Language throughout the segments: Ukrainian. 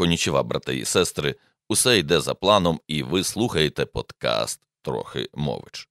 Конічева, брати і сестри, усе йде за планом, і ви слухаєте подкаст Трохи мович.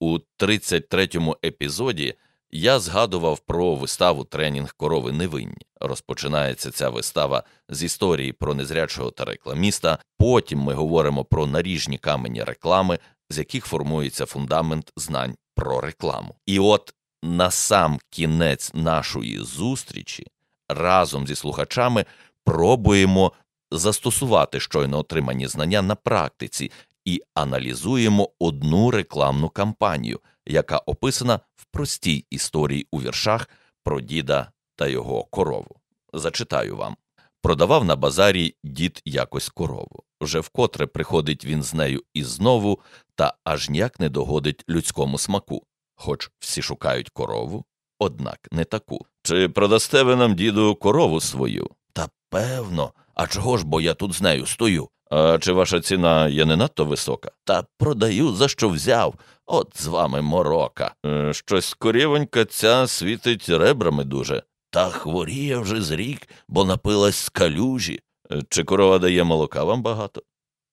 У 33-му епізоді я згадував про виставу тренінг корови невинні. Розпочинається ця вистава з історії про незрячого та рекламіста. Потім ми говоримо про наріжні камені реклами, з яких формується фундамент знань про рекламу. І от на сам кінець нашої зустрічі разом зі слухачами пробуємо застосувати щойно отримані знання на практиці і аналізуємо одну рекламну кампанію, яка описана в простій історії у віршах про діда та його корову. Зачитаю вам. Продавав на базарі дід якось корову. Вже вкотре приходить він з нею і знову, та аж ніяк не догодить людському смаку. Хоч всі шукають корову, однак не таку. Чи продасте ви нам, діду, корову свою? Та певно, а чого ж бо я тут з нею стою? А чи ваша ціна є не надто висока? Та продаю, за що взяв. От з вами морока. Е, щось корівонька ця світить ребрами дуже. Та хворіє вже з рік, бо напилась з калюжі. Е, чи корова дає молока вам багато?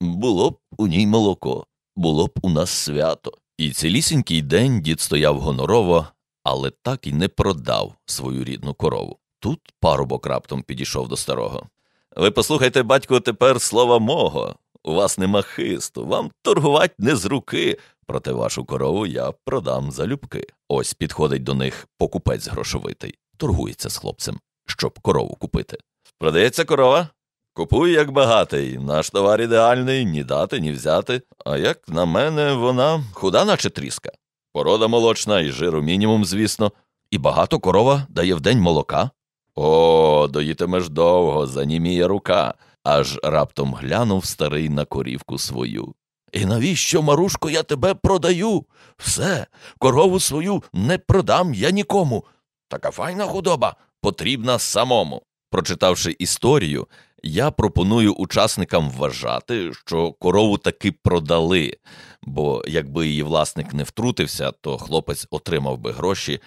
Було б у ній молоко, було б у нас свято. І цілісінький день дід стояв гонорово, але так і не продав свою рідну корову. Тут парубок раптом підійшов до старого. Ви послухайте, батько, тепер слова мого. У вас нема хисту, вам торгувати не з руки, проте вашу корову я продам залюбки. Ось підходить до них покупець грошовитий, торгується з хлопцем, щоб корову купити. Продається корова? Купуй, як багатий, наш товар ідеальний, ні дати, ні взяти. А як на мене, вона худа, наче тріска. Порода молочна і жиру мінімум, звісно, і багато корова дає в день молока. О, доїтимеш довго, заніміє рука, аж раптом глянув старий на корівку свою. І навіщо, Марушко, я тебе продаю? Все, корову свою не продам я нікому. Така файна худоба потрібна самому. Прочитавши історію, я пропоную учасникам вважати, що корову таки продали, бо якби її власник не втрутився, то хлопець отримав би гроші,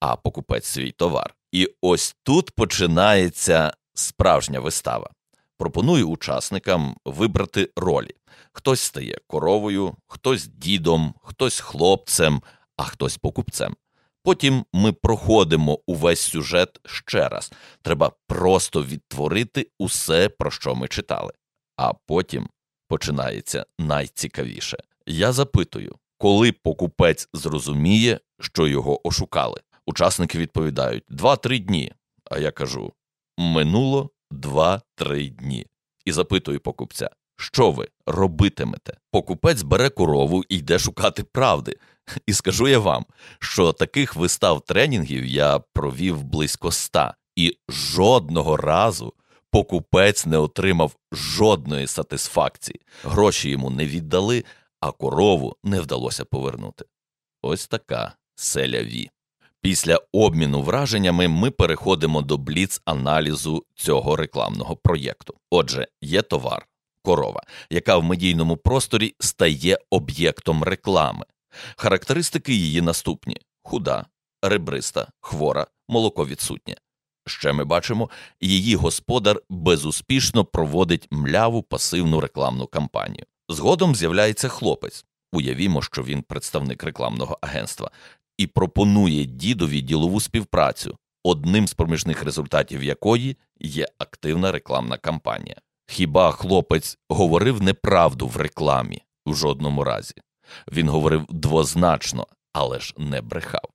а покупець свій товар. І ось тут починається справжня вистава. Пропоную учасникам вибрати ролі. Хтось стає коровою, хтось дідом, хтось хлопцем, а хтось покупцем. Потім ми проходимо увесь сюжет ще раз. Треба просто відтворити усе, про що ми читали. А потім починається найцікавіше. Я запитую, коли покупець зрозуміє, що його ошукали. Учасники відповідають два-три дні. А я кажу минуло два-три дні. І запитую покупця, що ви робитимете? Покупець бере корову і йде шукати правди. І скажу я вам, що таких вистав тренінгів я провів близько ста, і жодного разу покупець не отримав жодної сатисфакції. Гроші йому не віддали, а корову не вдалося повернути. Ось така селяві. Після обміну враженнями ми переходимо до бліц-аналізу цього рекламного проєкту. Отже, є товар, корова, яка в медійному просторі стає об'єктом реклами. Характеристики її наступні: худа, ребриста, хвора, молоко відсутнє. Ще ми бачимо, її господар безуспішно проводить мляву пасивну рекламну кампанію. Згодом з'являється хлопець. Уявімо, що він представник рекламного агентства, і пропонує дідові ділову співпрацю, одним з проміжних результатів якої є активна рекламна кампанія. Хіба хлопець говорив неправду в рекламі в жодному разі? Він говорив двозначно, але ж не брехав.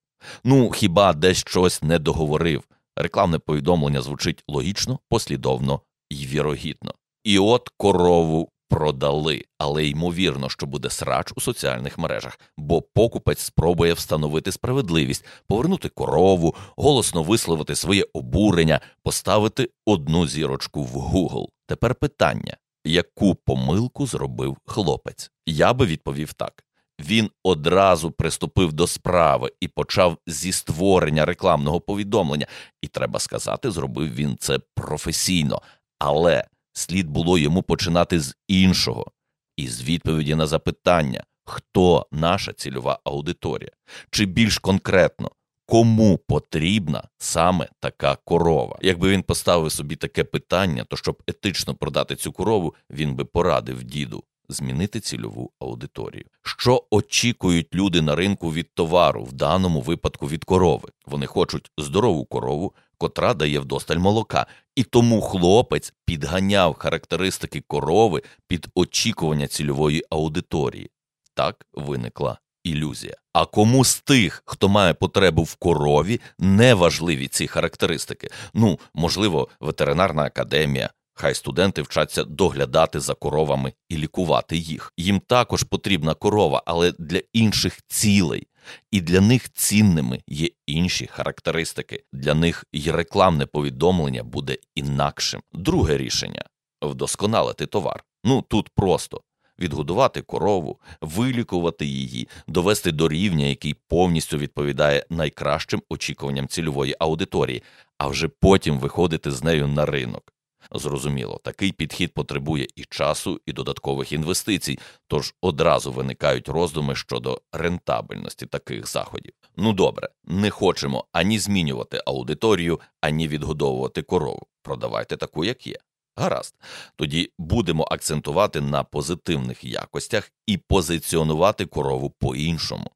Ну, хіба десь щось не договорив? Рекламне повідомлення звучить логічно, послідовно і вірогідно. І от корову продали, але ймовірно, що буде срач у соціальних мережах, бо покупець спробує встановити справедливість, повернути корову, голосно висловити своє обурення, поставити одну зірочку в Google. Тепер питання: яку помилку зробив хлопець? Я би відповів так. Він одразу приступив до справи і почав зі створення рекламного повідомлення, і треба сказати, зробив він це професійно, але слід було йому починати з іншого, із відповіді на запитання, хто наша цільова аудиторія, чи більш конкретно, кому потрібна саме така корова. Якби він поставив собі таке питання, то щоб етично продати цю корову, він би порадив діду змінити цільову аудиторію. Що очікують люди на ринку від товару, в даному випадку від корови? Вони хочуть здорову корову, котра дає вдосталь молока, і тому хлопець підганяв характеристики корови під очікування цільової аудиторії. Так виникла ілюзія. А кому з тих, хто має потребу в корові, не важливі ці характеристики? Ну, можливо, ветеринарна академія. Хай студенти вчаться доглядати за коровами і лікувати їх. Їм також потрібна корова, але для інших цілей, і для них цінними є інші характеристики. Для них й рекламне повідомлення буде інакшим. Друге рішення вдосконалити товар. Ну тут просто відгодувати корову, вилікувати її, довести до рівня, який повністю відповідає найкращим очікуванням цільової аудиторії, а вже потім виходити з нею на ринок. Зрозуміло, такий підхід потребує і часу, і додаткових інвестицій, тож одразу виникають роздуми щодо рентабельності таких заходів. Ну добре, не хочемо ані змінювати аудиторію, ані відгодовувати корову. Продавайте таку, як є. Гаразд, тоді будемо акцентувати на позитивних якостях і позиціонувати корову по іншому.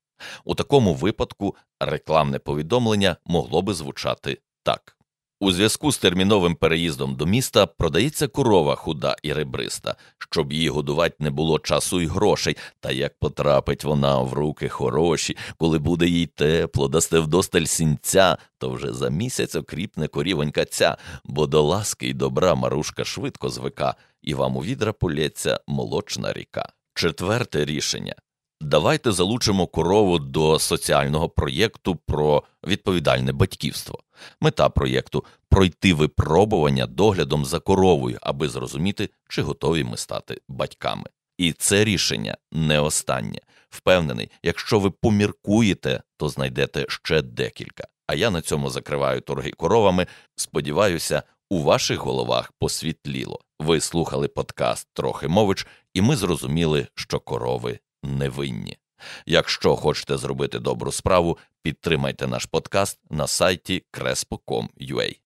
У такому випадку рекламне повідомлення могло би звучати так. У зв'язку з терміновим переїздом до міста продається корова худа і ребриста, щоб її годувати не було часу і грошей, та як потрапить вона в руки хороші, коли буде їй тепло, дасте вдосталь сінця, то вже за місяць окріпне корівонька ця, бо до ласки й добра марушка швидко звика, і вам у відра полється молочна ріка. Четверте рішення Давайте залучимо корову до соціального проєкту про відповідальне батьківство. Мета проєкту пройти випробування доглядом за коровою, аби зрозуміти, чи готові ми стати батьками. І це рішення не останнє. Впевнений, якщо ви поміркуєте, то знайдете ще декілька. А я на цьому закриваю торги коровами. Сподіваюся, у ваших головах посвітліло. Ви слухали подкаст Трохи мович, і ми зрозуміли, що корови невинні. Якщо хочете зробити добру справу, підтримайте наш подкаст на сайті crespo.com.ua.